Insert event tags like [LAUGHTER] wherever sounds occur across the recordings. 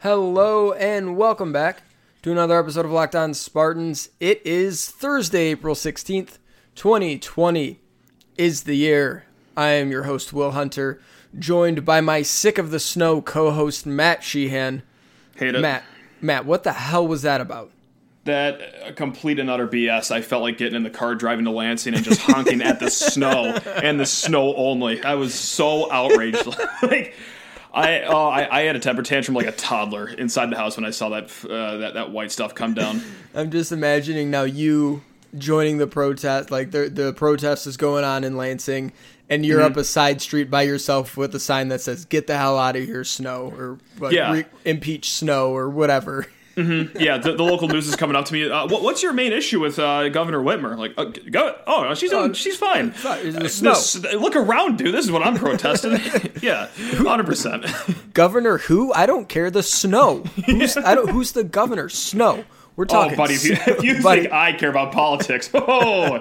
Hello and welcome back to another episode of Locked On Spartans. It is Thursday, April 16th, 2020 is the year. I am your host, Will Hunter, joined by my sick of the snow co-host Matt Sheehan. Hate it. Matt, Matt, what the hell was that about? That uh, complete and utter BS. I felt like getting in the car driving to Lansing and just honking at the snow and the snow only. I was so outraged. [LAUGHS] like I, oh, I, I had a temper tantrum like a toddler inside the house when I saw that uh, that that white stuff come down. [LAUGHS] I'm just imagining now you joining the protest, like the the protest is going on in Lansing, and you're Mm-hmm. up a side street by yourself with a sign that says "Get the hell out of here, Snow" or like, Yeah. re- impeach Snow or whatever. Yeah, the, the local news is coming up to me. Uh, what, what's your main issue with uh, Governor Whitmer? Like, uh, go, oh, she's doing, she's fine. Uh, snow. this- look around, dude. This is what I'm protesting. [LAUGHS] yeah, hundred percent. [LAUGHS] Governor who? I don't care. The Snow. Who's, [LAUGHS] I don't. Who's the governor? Snow. We're talking. Oh, buddy, if you, if you Buddy, think I care about politics, oh,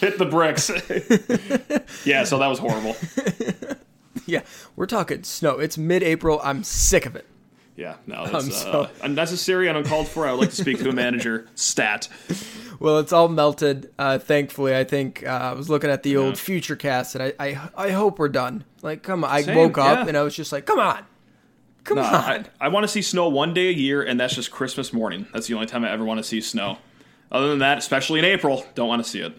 hit the bricks. yeah, so that was horrible. yeah, we're talking Snow. It's mid-April. I'm sick of it. Yeah, no, that's so- uh, unnecessary and uncalled for. I would like to speak to a manager. [LAUGHS] Stat. Well, it's all melted. Uh, thankfully, I think uh, I was looking at the old future cast, and I, I, I hope we're done. Like, come on! I Same, woke up yeah. and I was just like, come on, come No, on. I, I want to see snow one day a year, and that's just Christmas morning. That's the only time I ever want to see snow. Other than that, especially in April, don't want to see it.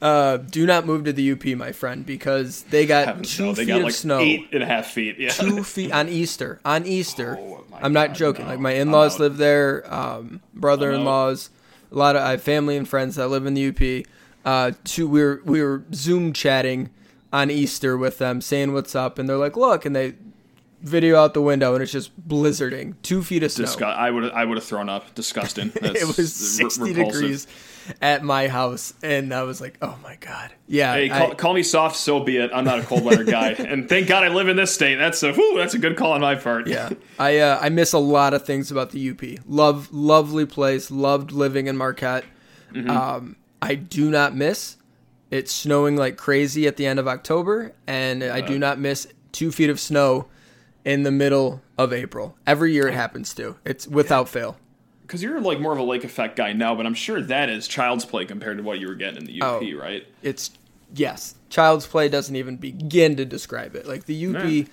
Uh, do not move to the UP, my friend, because they got two they feet got of like snow. eight and a half feet. Yeah. Two feet on Easter. On Easter. Oh, I'm not God, joking. no. Like my in-laws live there. Um, brother-in-laws. A lot of I have family and friends that live in the UP. Uh, two, we were we were Zoom chatting on Easter with them, saying what's up, and they're like, "Look," and they video out the window, and it's just blizzarding, two feet of snow. Disgu- I would I would have thrown up. Disgusting. [LAUGHS] It was 60 repulsive. degrees at my house, and I was like, "Oh my god!" Yeah, Hey, I- call, call me soft, so be it. I'm not a cold weather guy, [LAUGHS] and thank God I live in this state. That's a whew, that's a good call on my part. Yeah, I uh, I miss a lot of things about the UP. Love, lovely place. Loved living in Marquette. Mm-hmm. Um, I do not miss It's snowing like crazy at the end of October, and I do not miss two feet of snow in the middle of April. Every year it happens to. It's without fail. because you're like more of a lake effect guy now, but I'm sure that is child's play compared to what you were getting in the UP, Oh. right? It's yes, child's play doesn't even begin to describe it. Like the UP. Yeah.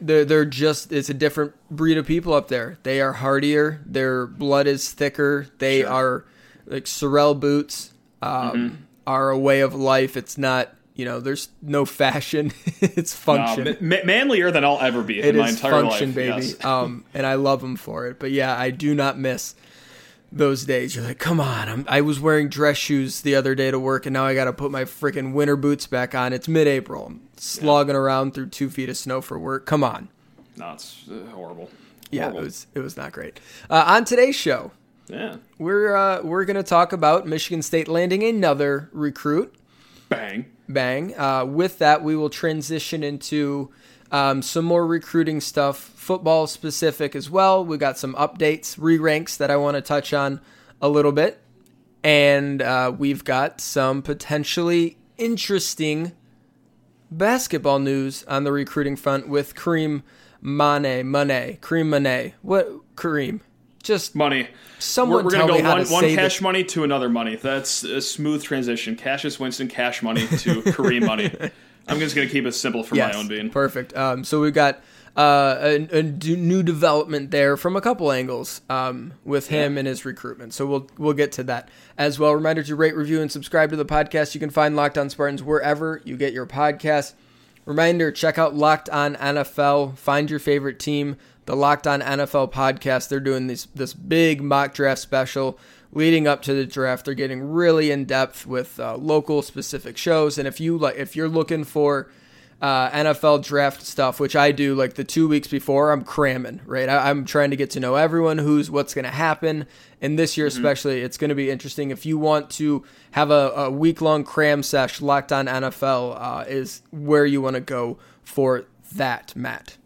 They're, they're just it's a different breed of people up there they are hardier their blood is thicker they Sure. are like sorel boots um, Mm-hmm. are a way of life it's not you know there's no fashion [LAUGHS] it's function ma- manlier than I'll ever be it in my entire function life. baby yes. um, [LAUGHS] and i love them for it but yeah i do not miss those days you're like come on I'm, i was wearing dress shoes the other day to work and now i gotta put my freaking winter boots back on it's mid-april i'm slogging around through two feet of snow for work come on No, it's uh, horrible. yeah Horrible. it was it was not great uh, on today's show Yeah. we're uh, we're gonna talk about michigan state landing another recruit Bang. bang. Uh, with that, we will transition into um, some more recruiting stuff, football specific as well. We got some updates, re ranks that I want to touch on a little bit. And uh, we've got some potentially interesting basketball news on the recruiting front with Karim Mane. Mane. Karim Mane. What? Karim. Just Money. someone we're, we're gonna go one, one cash money to another money. That's a smooth transition. Cassius Winston, cash money to [LAUGHS] Karim money. I'm just gonna keep it simple for my own being. Perfect. Um, so we've got uh, a, a new development there from a couple angles um, with him and his recruitment. So we'll we'll get to that as well. Reminder to rate, review, and subscribe to the podcast. You can find Locked On Spartans wherever you get your podcasts. Reminder: check out Locked On NFL. Find your favorite team. The Locked On NFL podcast. They're doing this this big mock draft special leading up to the draft. They're getting really in depth with uh, local specific shows. And if you like, if you're looking for uh, NFL draft stuff, which I do like the two weeks before, I'm cramming, right? I, I'm trying to get to know everyone, who's what's going to happen. And this year, especially, it's going to be interesting. If you want to have a, a week long cram sesh, Locked On NFL uh, is where you want to go for that, Matt.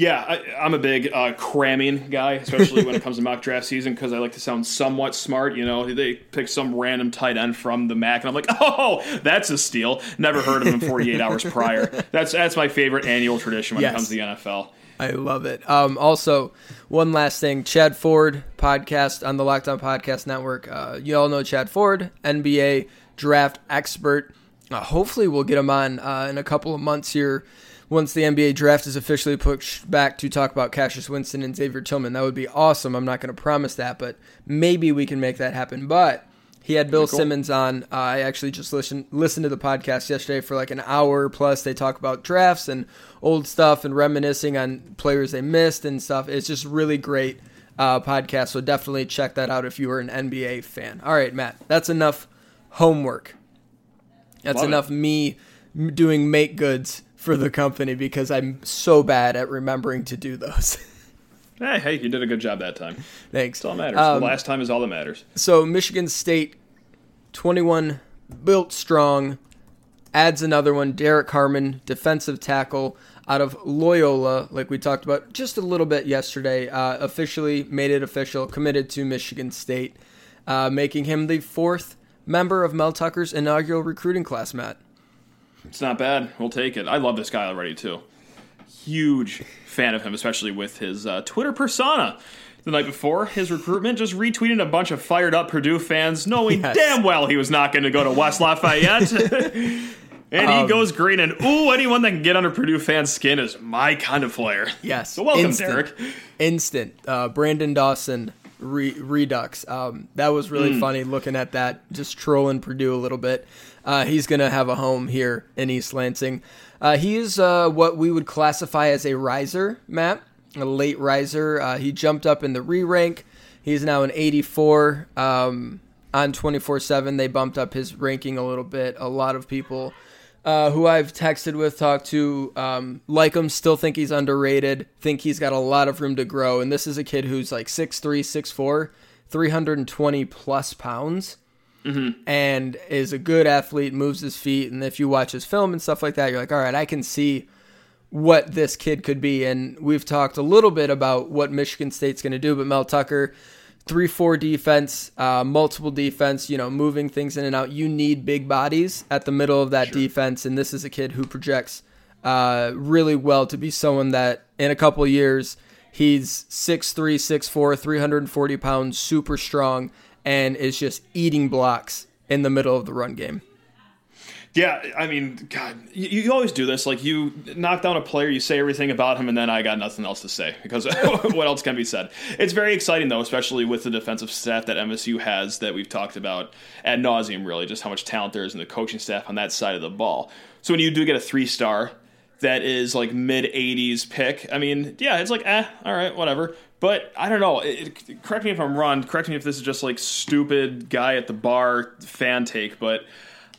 Yeah, I, I'm a big uh, cramming guy, especially when it comes to mock draft season, because I like to sound somewhat smart. You know, they pick some random tight end from the MAC, and I'm like, [LAUGHS] oh, that's a steal. Never heard of him 48 hours prior. That's that's my favorite annual tradition when Yes. it comes to the NFL. I love it. Um, also, one last thing: Chad Ford podcast on the Locked On Podcast Network. Uh, you all know Chad Ford, NBA draft expert. Uh, hopefully, we'll get him on uh, in a couple of months here. Once the NBA draft is officially pushed back to talk about Cassius Winston and Xavier Tillman, that would be awesome. I'm not going to promise that, but maybe we can make that happen. But he had Bill Cool. Simmons on. Uh, I actually just listened listened to the podcast yesterday for like an hour plus. They talk about drafts and old stuff and reminiscing on players they missed and stuff. It's just really great uh, podcast. So definitely check that out if you are an NBA fan. All right, Matt, that's enough homework. That's Love it. enough me doing make goods for the company because I'm so bad at remembering to do those. [LAUGHS] Hey, hey, you did a good job that time. Thanks. That's all that matters. Um, the last time is all that matters. So Michigan State, 21, built strong, adds another one. Derrick Harmon, defensive tackle out of Loyola, like we talked about just a little bit yesterday. Uh, officially made it official, committed to Michigan State, uh, making him the fourth member of Mel Tucker's inaugural recruiting class. Matt. It's not bad. We'll take it. I love this guy already too. Huge fan of him, especially with his uh, Twitter persona. The night before his recruitment, just retweeting a bunch of fired up Purdue fans, knowing Yes. damn well he was not going to go to West Lafayette. [LAUGHS] and Um, he goes green, and ooh, anyone that can get under Purdue fans' skin is my kind of player. Yes. So welcome, Instant. Derrick. instant uh, Brandon Dawson re- redux. Um, that was really funny looking at that, just trolling Purdue a little bit. Uh, he's going to have a home here in East Lansing. Uh, he is uh, what we would classify as a riser, Matt, a late riser. Uh, he jumped up in the re rank. He's now an 84 um, on 24 7. They bumped up his ranking a little bit. A lot of people uh, who I've texted with, talked to, um, like him, still think he's underrated, think he's got a lot of room to grow. And this is a kid who's like 6'3, 6'4, 320 plus pounds, and is a good athlete, moves his feet. And if you watch his film and stuff like that, you're like, all right, I can see what this kid could be. And we've talked a little bit about what Michigan State's going to do, but Mel Tucker, 3 4 defense, uh, multiple defense, you know, moving things in and out. You need big bodies at the middle of that defense. And this is a kid who projects uh, really well to be someone that in a couple years, he's 6'3, 6'4, 340 pounds, super strong, and is just eating blocks in the middle of the run game. Yeah, I mean, God, you, you always do this. Like, you knock down a player, you say everything about him, and then I got nothing else to say because [LAUGHS] what else can be said? It's very exciting, though, especially with the defensive staff that MSU has that we've talked about ad nauseum, really, just how much talent there is in the coaching staff on that side of the ball. So when you do get a three star that is like mid 80s pick, I mean, yeah, it's like, eh, all right, whatever. But I don't know. It, it- correct me if I'm wrong. Correct me if this is just like stupid guy at the bar fan take, but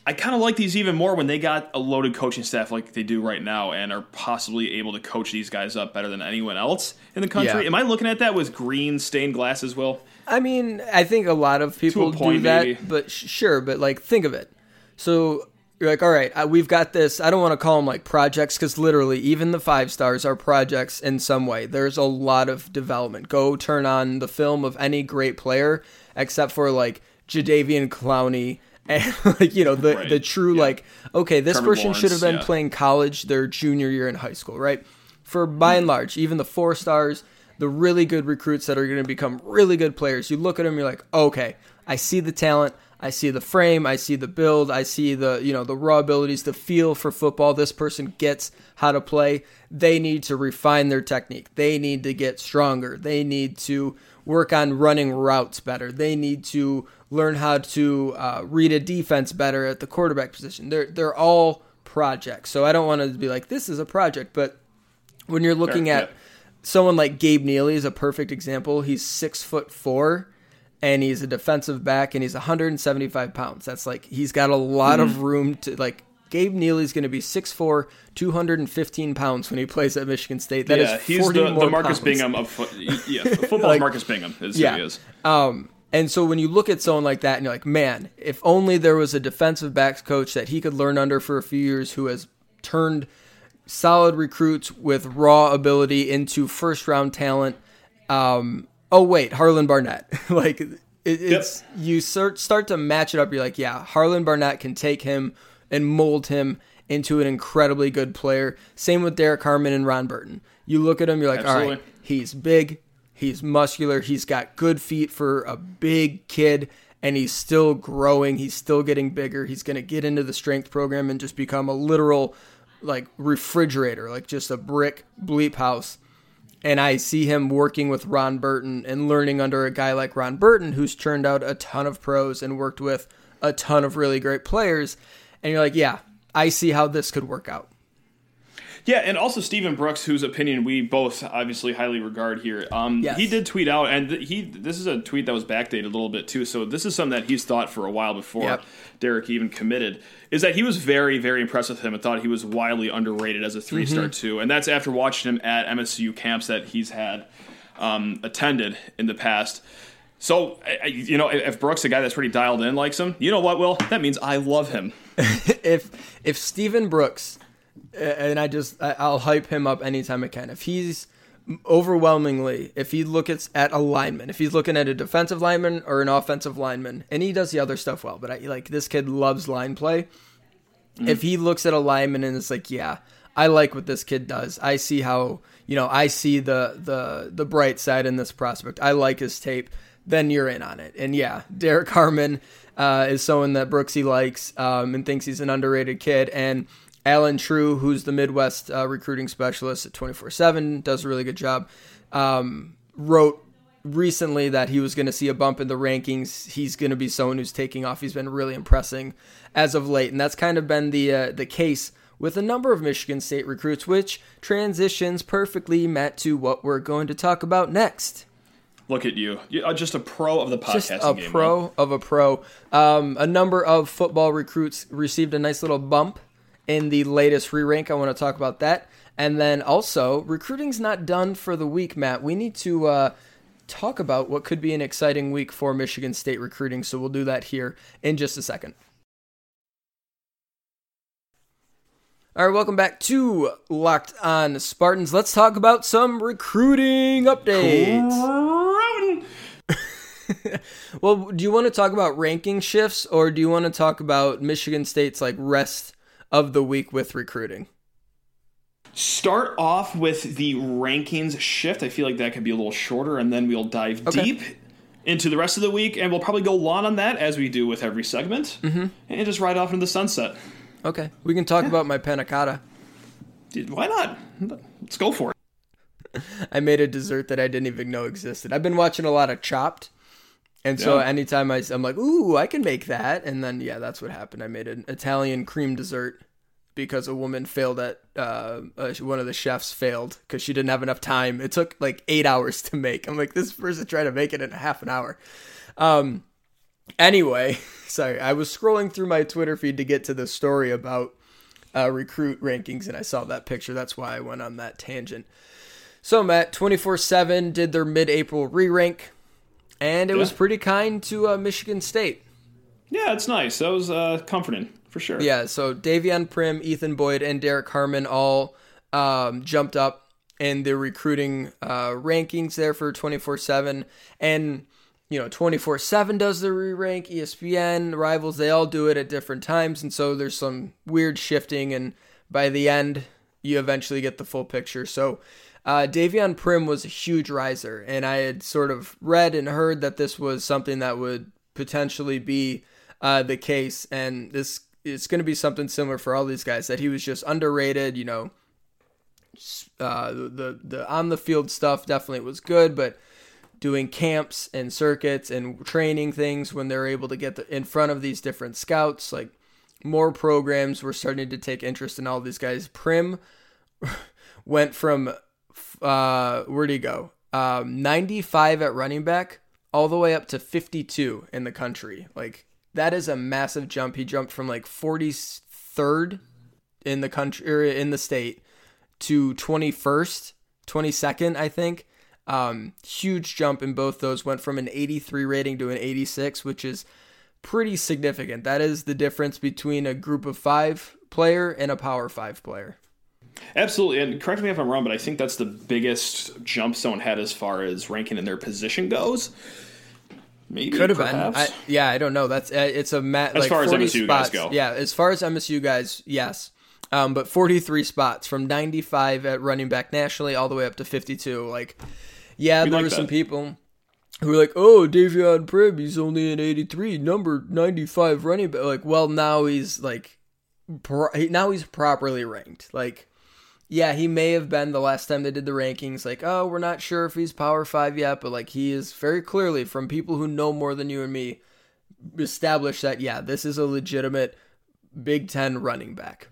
I kind of like these even more when they got a loaded coaching staff like they do right now and are possibly able to coach these guys up better than anyone else in the country. Yeah. Am I looking at that with green stained glasses, Will? I mean, I think a lot of people do point, that, maybe. but sh- sure, but like think of it. So you're like, all right, we've got this. I don't want to call them like projects because literally, even the five stars are projects in some way. There's a lot of development. Go turn on the film of any great player, except for like Jadeveon Clowney. [LAUGHS] And like you know the Right. the true Yeah. like okay this person should have been yeah. playing college their junior year in high school right for by and large, even the four stars, the really good recruits that are going to become really good players, you look at them, you're like, okay, I see the talent, I see the frame, I see the build, I see the you know the raw abilities, the feel for football. This person gets how to play. They need to refine their technique. They need to get stronger. They need to work on running routes better. They need to learn how to uh, read a defense better at the quarterback position. They're they're all projects. So I don't want to be like this is a project, but when you're looking Fair, at yeah. someone like Gabe Neely is a perfect example. He's six foot four, and he's a defensive back, and he's 175 pounds. That's like he's got a lot Mm-hmm. of room to like. Gabe Neely's going to be 6'4", 215 pounds when he plays at Michigan State. That is yeah, he's 40 the, more the Marcus pounds. Bingham of foot. Yeah, [LAUGHS] football's Like- Marcus Bingham is Yeah. who he is. Um, and so when you look at someone like that and you're like, man, if only there was a defensive backs coach that he could learn under for a few years who has turned solid recruits with raw ability into first round talent. Um, oh wait, Harlon Barnett. [LAUGHS] like it, it's yep. you start start to match it up. You're like, yeah, Harlon Barnett can take him and mold him into an incredibly good player. Same with Derrick Harmon and Ron Burton. You look at him, you're like, Absolutely. all right, he's big, he's muscular, he's got good feet for a big kid, and he's still growing. He's still getting bigger. He's going to get into the strength program and just become a literal like refrigerator, like just a brick bleep house. And I see him working with Ron Burton and learning under a guy like Ron Burton, who's turned out a ton of pros and worked with a ton of really great players. And you're like, yeah, I see how this could work out. Yeah, and also Stephen Brooks, whose opinion we both obviously highly regard here. Um, yes. He did tweet out, and he this is a tweet that was backdated a little bit too. So this is something that he's thought for a while before yep. Derrick even committed. Is that he was very very impressed with him and thought he was wildly underrated as a three star mm-hmm. too, and that's after watching him at MSU camps that he's had um, attended in the past. So, you know, if Brooks, a guy that's pretty dialed in, likes him, you know what, Will? That means I love him. [LAUGHS] if if Stephen Brooks and I just I'll hype him up anytime I can. If he's overwhelmingly, if he looks at a lineman, if he's looking at a defensive lineman or an offensive lineman, and he does the other stuff well, but I like this kid loves line play. Mm-hmm. If he looks at a lineman and it's like, yeah, I like what this kid does. I see how you know I see the the the bright side in this prospect. I like his tape. Then you're in on it. And yeah, Derrick Harmon uh, is someone that Brooksy likes um, and thinks he's an underrated kid. And Allen Trieu, who's the Midwest uh, recruiting specialist at 24 7, does a really good job. Um, wrote recently that he was going to see a bump in the rankings. He's going to be someone who's taking off. He's been really impressing as of late, and that's kind of been the uh, the case with a number of Michigan State recruits, which transitions perfectly, Matt, to what we're going to talk about next. Look at you. You're uh, just a pro of the podcasting just a game, pro of a pro. Um, a number of football recruits received a nice little bump in the latest re rank. I want to talk about that. And then also, recruiting's not done for the week, Matt. We need to uh, talk about what could be an exciting week for Michigan State recruiting. So we'll do that here in just a second. All right, welcome back to Locked On Spartans. Let's talk about some recruiting updates. [LAUGHS] well, do you want to talk about ranking shifts or do you want to talk about Michigan State's like rest of the week with recruiting? Start off with the rankings shift. I feel like that could be a little shorter, and then we'll dive okay. deep into the rest of the week, and we'll probably go long on that as we do with every segment, mm-hmm. and just ride off into the sunset. Okay, we can talk yeah. about my panna cotta. Why not? Let's go for it. [LAUGHS] I made a dessert that I didn't even know existed. I've been watching a lot of Chopped, and so yeah. anytime I, I'm like, ooh, I can make that. And then, yeah, that's what happened. I made an Italian cream dessert because a woman failed at, uh, uh, one of the chefs failed because she didn't have enough time. It took like eight hours to make. I'm like, this person tried to make it in half an hour. Um, anyway, [LAUGHS] sorry, I was scrolling through my Twitter feed to get to the story about uh, recruit rankings and I saw that picture. That's why I went on that tangent. So, Matt, 24 7 did their mid April re rank and it yeah. was pretty kind to uh, Michigan State. Yeah, it's nice. That was uh, comforting for sure. Yeah, so Davion Prim, Ethan Boyd, and Derrick Harmon all um, jumped up in the recruiting uh, rankings there for 24 7. And, you know, 24 7 does the re rank, ESPN, Rivals, they all do it at different times. And so there's some weird shifting. And by the end, you eventually get the full picture. So uh, Davion Prim was a huge riser, and I had sort of read and heard that this was something that would potentially be uh, the case, and this it's going to be something similar for all these guys that he was just underrated. You know, uh, the the on the field stuff definitely was good, but doing camps and circuits and training things when they're able to get the, in front of these different scouts, like more programs were starting to take interest in all these guys. Prim [LAUGHS] went from uh, where'd he go? Um, 95 at running back, all the way up to 52 in the country. Like that is a massive jump. He jumped from like 43rd in the country or in the state to 21st, 22nd, I think. Um, huge jump in both those. Went from an 83 rating to an 86, which is pretty significant. That is the difference between a group of five player and a power five player. Absolutely, and correct me if I'm wrong, but I think that's the biggest jump Stone had as far as ranking in their position goes. Maybe Could have been. I, yeah, I don't know. That's uh, it's a mat. As like far as 40 MSU guys spots. go. Yeah, as far as MSU guys, yes. Um, but 43 spots from 95 at running back nationally all the way up to 52. Like, yeah, We there like were some people who were like, "Oh, Davion Prim, he's only an 83, number 95 running back." Like, well, now he's like, pro- now he's properly ranked. Like, yeah, he may have been the last time they did the rankings. Like, oh, we're not sure if he's Power Five yet, but like he is very clearly from people who know more than you and me established that yeah, this is a legitimate Big Ten running back.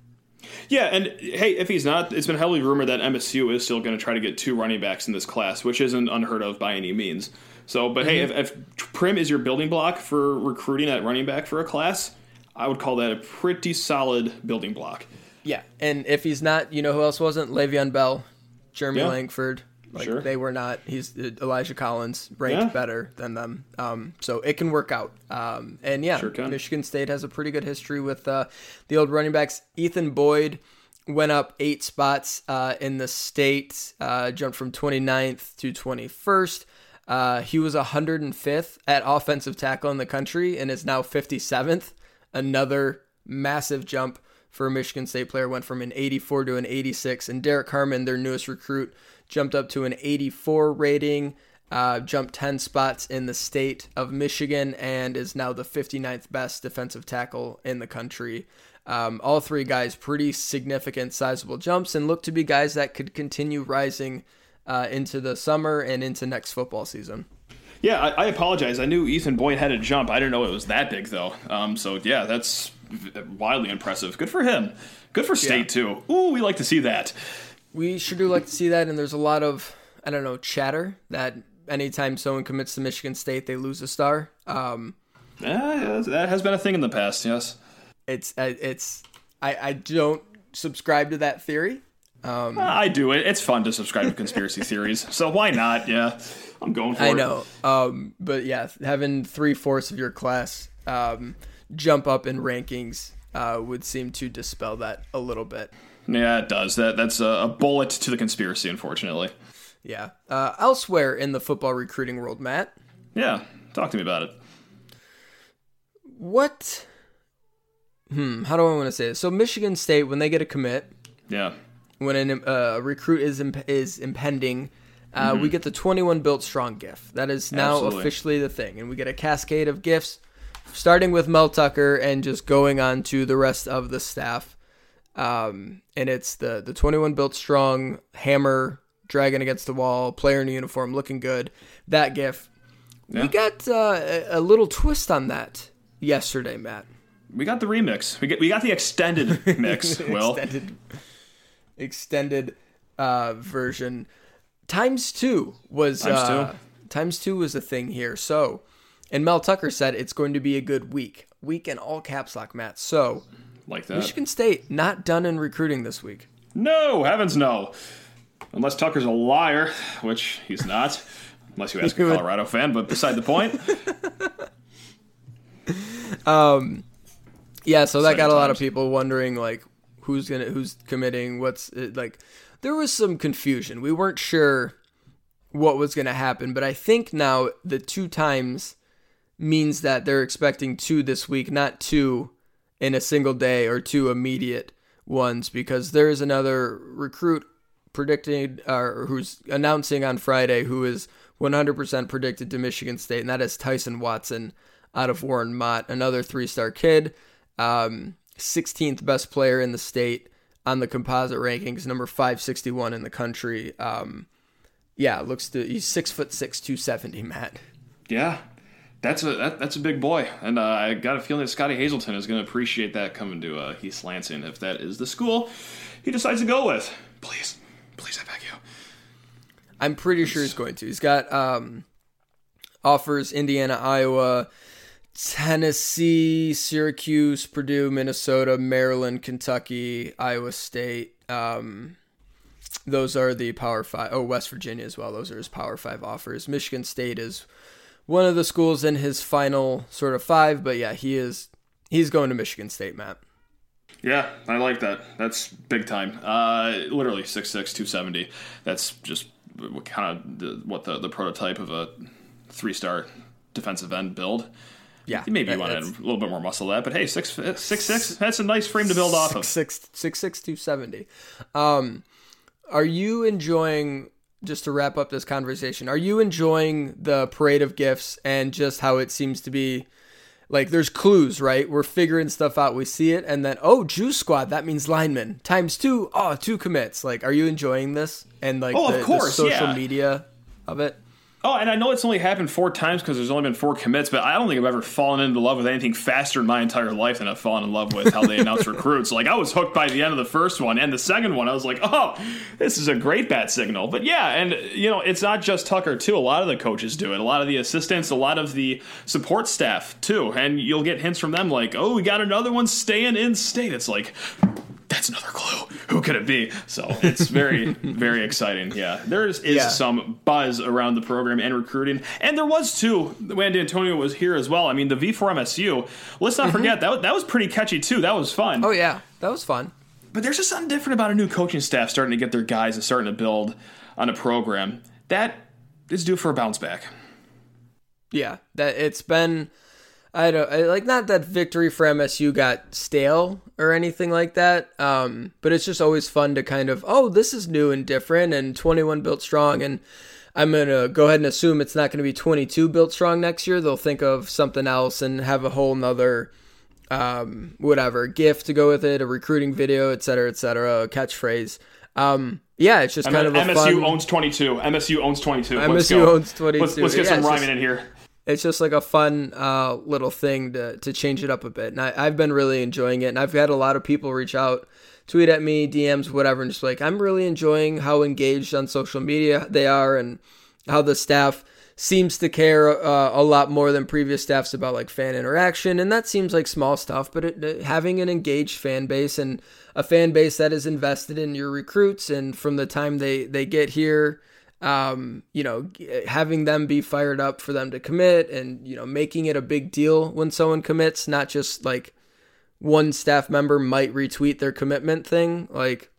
Yeah, and hey, if he's not, it's been heavily rumored that MSU is still going to try to get two running backs in this class, which isn't unheard of by any means. So, but hey, mm-hmm. if, if Prim is your building block for recruiting at running back for a class, I would call that a pretty solid building block. Yeah, and if he's not, you know who else wasn't? Le'Veon Bell, Jeremy Yeah. Langford. Like Sure. they were not. He's uh, Elijah Collins ranked Yeah. better than them. Um, so it can work out. Um, and yeah, Sure. Michigan State has a pretty good history with uh, the old running backs. Ethan Boyd went up eight spots uh, in the state, uh, jumped from 29th to 21st. Uh, he was 105th at offensive tackle in the country and is now 57th. Another massive jump for a Michigan State player. Went from an 84 to an 86. And Derrick Harmon, their newest recruit, jumped up to an 84 rating. Uh, jumped 10 spots in the state of Michigan and is now the 59th best defensive tackle in the country. Um, all three guys pretty significant, sizable jumps and look to be guys that could continue rising uh, into the summer and into next football season. Yeah, I, I apologize. I knew Ethan Boyd had a jump. I didn't know it was that big though. Um, so yeah, that's wildly impressive. Good for him. Good for state too. Ooh, we like to see that. We sure do like to see that, and there's a lot of I don't know chatter that anytime someone commits to Michigan State, they lose a star. Um, Yeah, yeah, that has been a thing in the past. Yes. it's uh, it's I, I don't subscribe to that theory. I do it. It's fun to subscribe to conspiracy [LAUGHS] theories, so why not? Yeah, I'm going for it. I know, um, but yeah, having three fourths of your class um, jump up in rankings uh, would seem to dispel that a little bit. Yeah, it does. That that's a, a bullet to the conspiracy, unfortunately. Yeah. Uh, elsewhere in the football recruiting world, Matt, Yeah, talk to me about it. what? Hmm. How do I want to say this? So Michigan State, when they get a commit, Yeah, when an, uh, a recruit is imp- is impending, uh, we get the 21 built strong GIF. That is now Absolutely. officially the thing, and we get a cascade of gifts, starting with Mel Tucker and just going on to the rest of the staff. Um, and it's the the 21 built strong hammer dragon against the wall, player in uniform, looking good. That gif. Yeah. We got uh, a, little twist on that yesterday, Matt. we got the remix. We get we got the extended [LAUGHS] mix. [LAUGHS] well, extended extended uh, version times two was Times two. uh, times two was a thing here. So, and Mel Tucker said it's going to be a good week. Week in all caps lock, Matt. So, like that? Michigan State not done in recruiting this week. No, heavens no. Unless Tucker's a liar, which he's not. Unless you ask a [LAUGHS] Colorado fan, but beside the point. [LAUGHS] Um, yeah, so that got a lot of people wondering like who's gonna who's committing. What's it, like? There was some confusion. We weren't sure what was gonna happen, but I think now the two times means that they're expecting two this week, not two in a single day or two immediate ones, because there is another recruit predicted or who's announcing on Friday who is 100% predicted to Michigan State, and that is Tyson Watson out of Warren Mott, another three-star kid, um, 16th best player in the state on the composite rankings, number 561 in the country. Um, yeah, looks to he's six foot six, 270, Matt. Yeah, that's a that, that's a big boy, and uh, I got a feeling that Scottie Hazelton is going to appreciate that coming to uh, East Lansing if that is the school he decides to go with. Please, please, I beg you. I'm pretty sure he's going to. He's got um, offers Indiana, Iowa, Tennessee, Syracuse, Purdue, Minnesota, Maryland, Kentucky, Iowa State. Um, those are the Power Five. Oh, West Virginia as well. Those are his Power Five offers. Michigan State is one of the schools in his final sort of five, but yeah, he is. He's going to Michigan State, Matt. Yeah, I like that. That's big time. Uh, literally 6'6", 270. That's just kind of the, what the, the prototype of a three star defensive end build. Yeah, maybe you want to add a little bit more muscle that, but hey, six six six. That's a nice frame to build off of. Six six six two seventy. Um, are you enjoying? Just to wrap up this conversation, are you enjoying the parade of gifts and just how it seems to be? Like there's clues, right? We're figuring stuff out. We see it, and then oh, juice squad. That means lineman times two. Oh, two commits. Like, are you enjoying this and like oh, the, of course, the social yeah. media of it? Oh, and I know it's only happened four times because there's only been four commits, but I don't think I've ever fallen into love with anything faster in my entire life than I've fallen in love with how they announce [LAUGHS] recruits. Like I was hooked by the end of the first one, and the second one, I was like, oh, this is a great bat signal. But yeah, and you know, it's not just Tucker too. A lot of the coaches do it. A lot of the assistants, a lot of the support staff too, and you'll get hints from them like, oh, we got another one staying in state. It's like that's another clue. Who could it be? So it's very, [LAUGHS] very exciting. Yeah, there is, is Yeah. some buzz around the program and recruiting, and there was too when D'Antonio was here as well. I mean, the V4 MSU. Let's not mm-hmm. forget that that was pretty catchy too. That was fun. Oh yeah, that was fun. But there's just something different about a new coaching staff starting to get their guys and starting to build on a program that is due for a bounce back. Yeah, that it's been. I don't I- like not that victory for MSU got stale or anything like that. Um, but it's just always fun to kind of oh this is new and different and 21 built strong and I'm gonna go ahead and assume it's not gonna be 22 built strong next year. They'll think of something else and have a whole nother um, whatever gift to go with it, a recruiting video, et cetera, et cetera, a catchphrase. Um, yeah, it's just kind of a MSU fun. owns 22. MSU owns 22. Let's MSU owns 22. Let's, let's get Yeah, some rhyming just- in here. It's just like a fun uh, little thing to, to change it up a bit. And I, I've been really enjoying it. And I've had a lot of people reach out, tweet at me, DMs, whatever, and just like, I'm really enjoying how engaged on social media they are and how the staff seems to care uh, a lot more than previous staffs about like fan interaction. And that seems like small stuff, but it, it- having an engaged fan base and a fan base that is invested in your recruits and from the time they, they get here, um, you know, having them be fired up for them to commit and, you know, making it a big deal when someone commits, not just like one staff member might retweet their commitment thing. Like,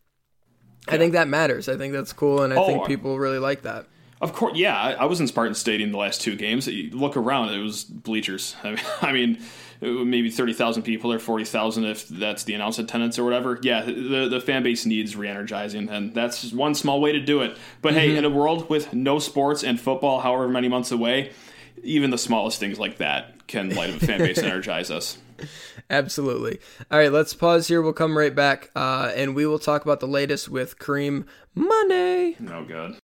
I think that matters. I think that's cool. And I Oh, think people really like that. Of course, yeah. I, I was in Spartan Stadium the last two games. You look around; it was bleachers. [LAUGHS] I mean, I mean maybe thirty thousand people or forty thousand if that's the announced attendance or whatever. Yeah, the the fan base needs re-energizing, and that's one small way to do it. But hey, in a world with no sports and football, however many months away, even the smallest things like that can light up a fan base energize us. [LAUGHS] Absolutely. All right, let's pause here. We'll come right back uh, and we will talk about the latest with Karim Monday. No good.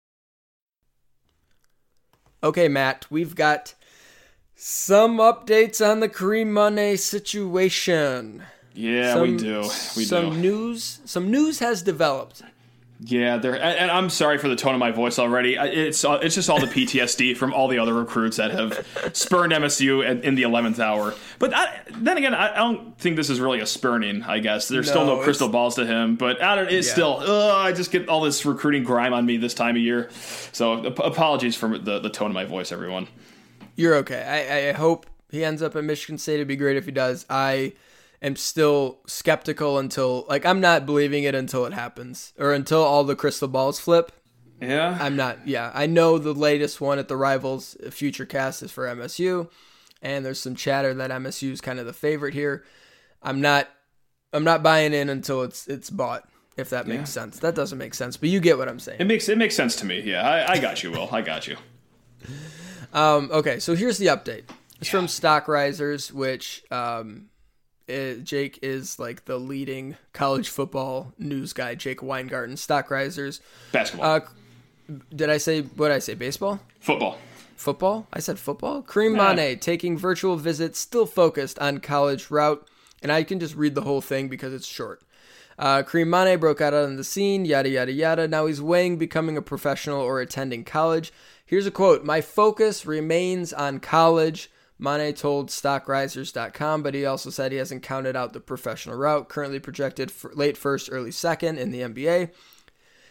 Okay, Matt, we've got some updates on the Karim Money situation. Yeah, we do. We some do. news. Some news has developed. Yeah, there, and, and I'm sorry for the tone of my voice already. It's uh, it's just all the PTSD [LAUGHS] from all the other recruits that have spurned MSU in, in the 11th hour. But I, then again, I, I don't think this is really a spurning. I guess there's still No, no crystal balls to him. But I don't. It's Yeah. still. Ugh, I just get all this recruiting grime on me this time of year. So ap- apologies for the the tone of my voice, everyone. You're okay. I, I hope he ends up at Michigan State. It'd be great if he does. I am still skeptical until like I'm not believing it until it happens or until all the crystal balls flip. Yeah. I'm not. Yeah, I know the latest one at the Rivals Future Cast is for MSU, and there's some chatter that MSU is kind of the favorite here. I'm not. I'm not buying in until it's it's bought. If that makes Yeah. sense. That doesn't make sense, but you get what I'm saying. it makes it makes sense to me. Yeah, I, I got you, Will. I got you. Um, okay, so here's the update. It's from Stock Risers, which um, eh, Jake is like the leading college football news guy. Jake Weingarten, Stock Risers. Basketball, Uh, did I say what did I say? Baseball, football. football. I said football. Karim Mane taking virtual visits, still focused on college route, and I can just read the whole thing because it's short. Uh, Karim Mane broke out on the scene, yada, yada, yada. Now he's weighing becoming a professional or attending college. Here's a quote My focus remains on college. Mane told stockrisers.com, but he also said he hasn't counted out the professional route, currently projected for late first, early second in the NBA.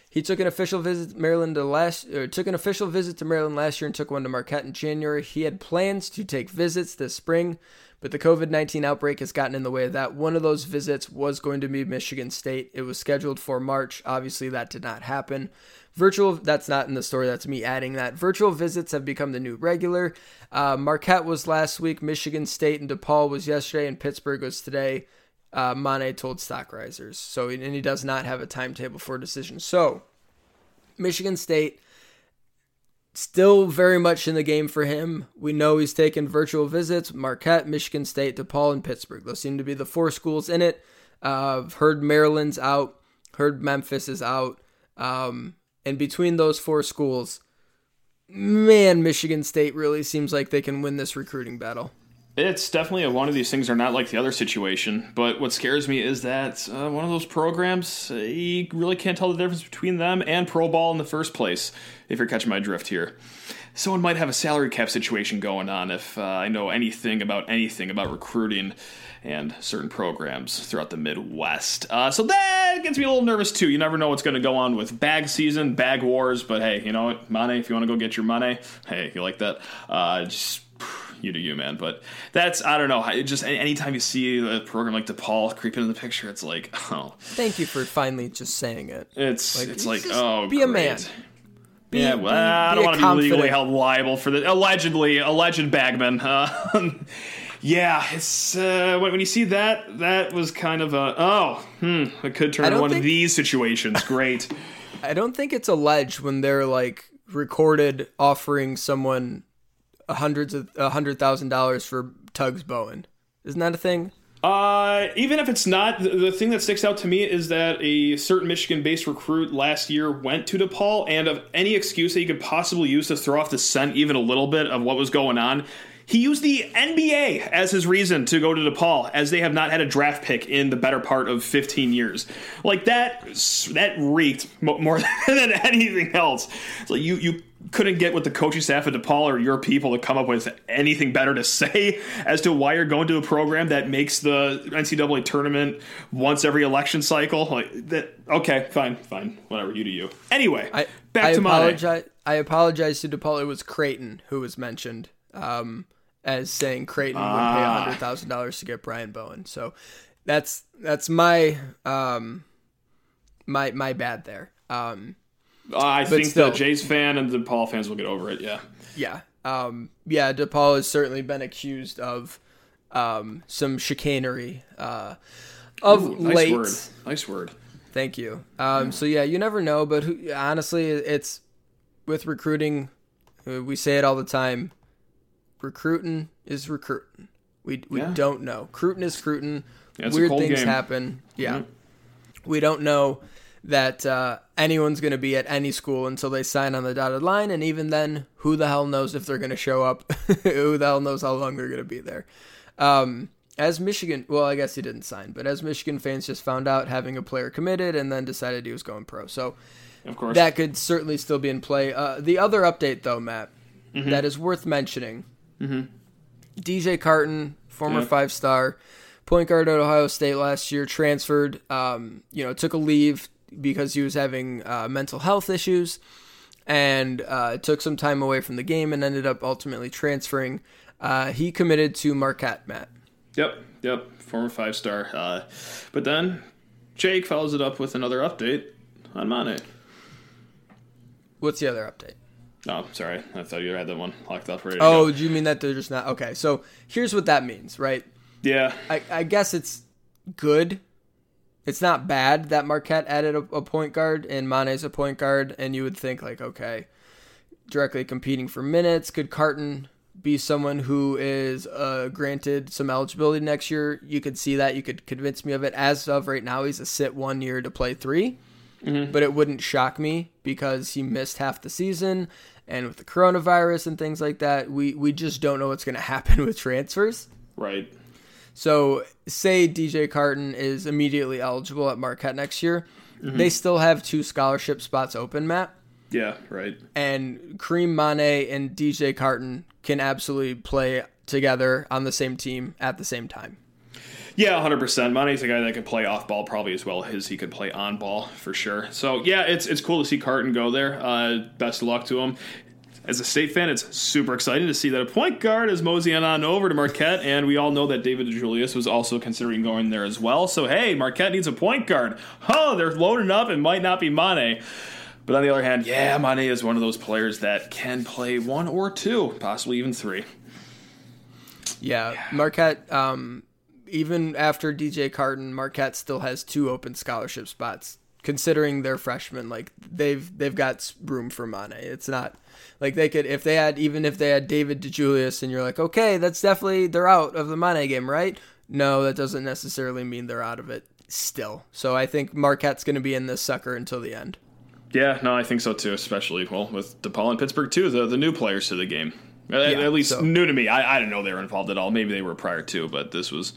He took an official visit to Maryland to last took an official visit to Maryland last year and took one to Marquette in January. He had plans to take visits this spring, but the COVID 19 outbreak has gotten in the way of that. One of those visits was going to be Michigan State. It was scheduled for March. Obviously, that did not happen. Virtual, that's not in the story, that's me adding that. Virtual visits have become the new regular. Uh, Marquette was last week, Michigan State and DePaul was yesterday, and Pittsburgh was today. Uh, Mane told stock risers. So, and he does not have a timetable for a decision. So, Michigan State still very much in the game for him. We know he's taken virtual visits Marquette, Michigan State, DePaul, and Pittsburgh. Those seem to be the four schools in it. Uh, I've heard Maryland's out, heard Memphis is out. Um, and between those four schools, man, Michigan State really seems like they can win this recruiting battle. It's definitely a, one of these things are not like the other situation. But what scares me is that uh, one of those programs, uh, you really can't tell the difference between them and pro ball in the first place, if you're catching my drift here. Someone might have a salary cap situation going on if uh, I know anything about anything about recruiting and certain programs throughout the Midwest. Uh, so that gets me a little nervous too. You never know what's going to go on with bag season, bag wars. But hey, you know what, money. If you want to go get your money, hey, you like that? Uh, just you do you, man. But that's I don't know. Just anytime you see a program like DePaul creeping in the picture, it's like, [LAUGHS] oh. Thank you for finally just saying it. It's like, it's like oh, be great. a man. Be, yeah, well, be, I don't want to be legally held liable for the allegedly alleged bagman. Uh, [LAUGHS] yeah, it's uh, when, you see that, that was kind of a oh, hmm, it could turn into one think, of these situations. Great. [LAUGHS] I don't think it's alleged when they're like recorded offering someone hundreds of a hundred thousand dollars for Tugs Bowen. Isn't that a thing? Uh, even if it's not, the, the, thing that sticks out to me is that a certain Michigan-based recruit last year went to DePaul, and of any excuse that you could possibly use to throw off the scent even a little bit of what was going on, he used the NBA as his reason to go to DePaul, as they have not had a draft pick in the better part of 15 years. Like that, that reeked more [LAUGHS] than anything else. So you you couldn't get with the coaching staff at DePaul or your people to come up with anything better to [LAUGHS] say as to why you're going to a program that makes the NCAA tournament once every election cycle. Like that. Okay, fine, fine, whatever. You do you. Anyway, I, back I to apologize. Mane. I apologize to DePaul. It was Creighton who was mentioned. Um, as saying Creighton ah. would pay ah. hundred thousand dollars to get Brian Bowen. So that's that's my um my my bad there. Um, uh, I think still, the Jays fan and the Paul fans will get over it. Yeah. Yeah. Um, yeah. DePaul has certainly been accused of um, some chicanery uh, of Ooh, nice late. Word. Nice word. Thank you. Um, so yeah, you never know, but who, honestly, it's with recruiting. Uh, we say it all the time recruiting is recruiting. We we yeah. don't know. Recruiting is recruiting. Yeah, Weird things game. happen. Yeah. Mm-hmm. We don't know that uh, anyone's going to be at any school until they sign on the dotted line, and even then, who the hell knows if they're going to show up? [LAUGHS] who the hell knows how long they're going to be there? Um, as Michigan, well, I guess he didn't sign, but as Michigan fans just found out, having a player committed and then decided he was going pro, so of course that could certainly still be in play. Uh, the other update, though, Matt, mm-hmm. that is worth mentioning Mm-hmm. DJ Carton, former five star point guard at Ohio State last year, transferred. Um, you know, took a leave because he was having uh, mental health issues, and uh, took some time away from the game, and ended up ultimately transferring. Uh, he committed to Marquette, Matt. Yep, yep, former five star. Uh, but then Jake follows it up with another update on Mane. What's the other update? Oh, sorry. I thought you had that one locked up ready. oh, do you mean that they're just not okay? So here's what that means, right? Yeah. I, I guess it's good. It's not bad that Marquette added a, a point guard and Mane's a point guard, and you would think like, okay, directly competing for minutes. Could Carton be someone who is uh, granted some eligibility next year? You could see that. You could convince me of it. As of right now, he's a sit one year to play 3 mm-hmm. but it wouldn't shock me because he missed half the season and with the coronavirus and things like that, we we just don't know what's going [LAUGHS] to happen with transfers. Right. So, say DJ Carton is immediately eligible at Marquette next year, mm-hmm. they still have two scholarship spots open, Matt. Yeah, right. And Karim Mane and DJ Carton can absolutely play together on the same team at the same time. Yeah, hundred percent. Mane's a guy that can play off ball probably as well as he could play on ball for sure. So yeah, it's it's cool to see Carton go there. Uh, best of luck to him. As a state fan, it's super exciting to see that a point guard is moseying on over to Marquette, and we all know that David DeJulius was also considering going there as well. So hey, Marquette needs a point guard. Oh, they're loading up. It might not be Mane. But on the other hand, yeah, Mane is one of those players that can play one or two, possibly even three. Yeah, Marquette. Um, even after DJ Carton, Marquette still has two open scholarship spots. Considering they're freshmen, like they've they've got room for Mane. It's not like they could if they had even if they had David DeJulius, and you're like, okay, that's definitely they're out of the Mane game, right? No, that doesn't necessarily mean they're out of it still. So I think Marquette's going to be in this sucker until the end. Yeah, no, I think so too. Especially well with DePaul and Pittsburgh too, the the new players to the game. At, yeah, at least so. new to me. I, I didn't know they were involved at all. Maybe they were prior to, but this was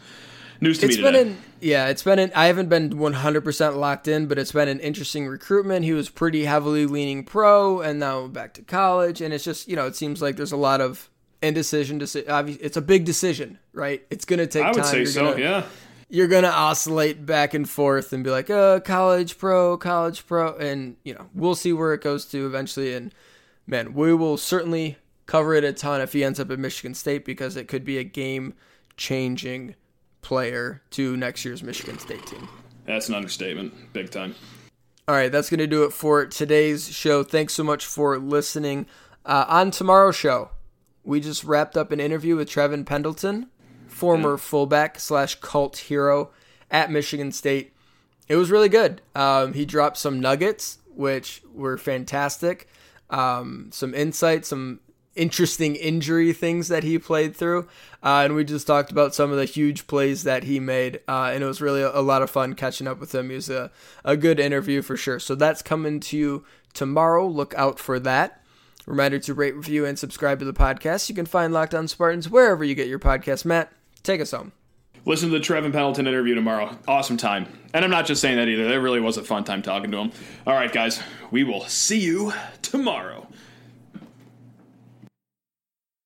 news to it's me been today. An, yeah, it's been an, I haven't been 100% locked in, but it's been an interesting recruitment. He was pretty heavily leaning pro and now back to college. And it's just, you know, it seems like there's a lot of indecision. Deci- it's a big decision, right? It's going to take time. I would say you're so, gonna, yeah. You're going to oscillate back and forth and be like, uh, college pro, college pro. And, you know, we'll see where it goes to eventually. And, man, we will certainly cover it a ton if he ends up at Michigan State because it could be a game changing player to next year's Michigan State team. That's an understatement, big time. All right, that's going to do it for today's show. Thanks so much for listening. Uh, on tomorrow's show, we just wrapped up an interview with Trevon Pendleton, former fullback slash cult hero at Michigan State. It was really good. Um, he dropped some nuggets, which were fantastic. Um, some insight, some interesting injury things that he played through. Uh, and we just talked about some of the huge plays that he made. Uh, and it was really a, a, lot of fun catching up with him. He was a, a good interview for sure. So that's coming to you tomorrow. Look out for that. Reminder to rate, review, and subscribe to the podcast. You can find Locked On Spartans wherever you get your podcast. Matt, take us home. Listen to the Trevon Pendleton interview tomorrow. Awesome time. And I'm not just saying that either. It really was a fun time talking to him. All right, guys, we will see you tomorrow.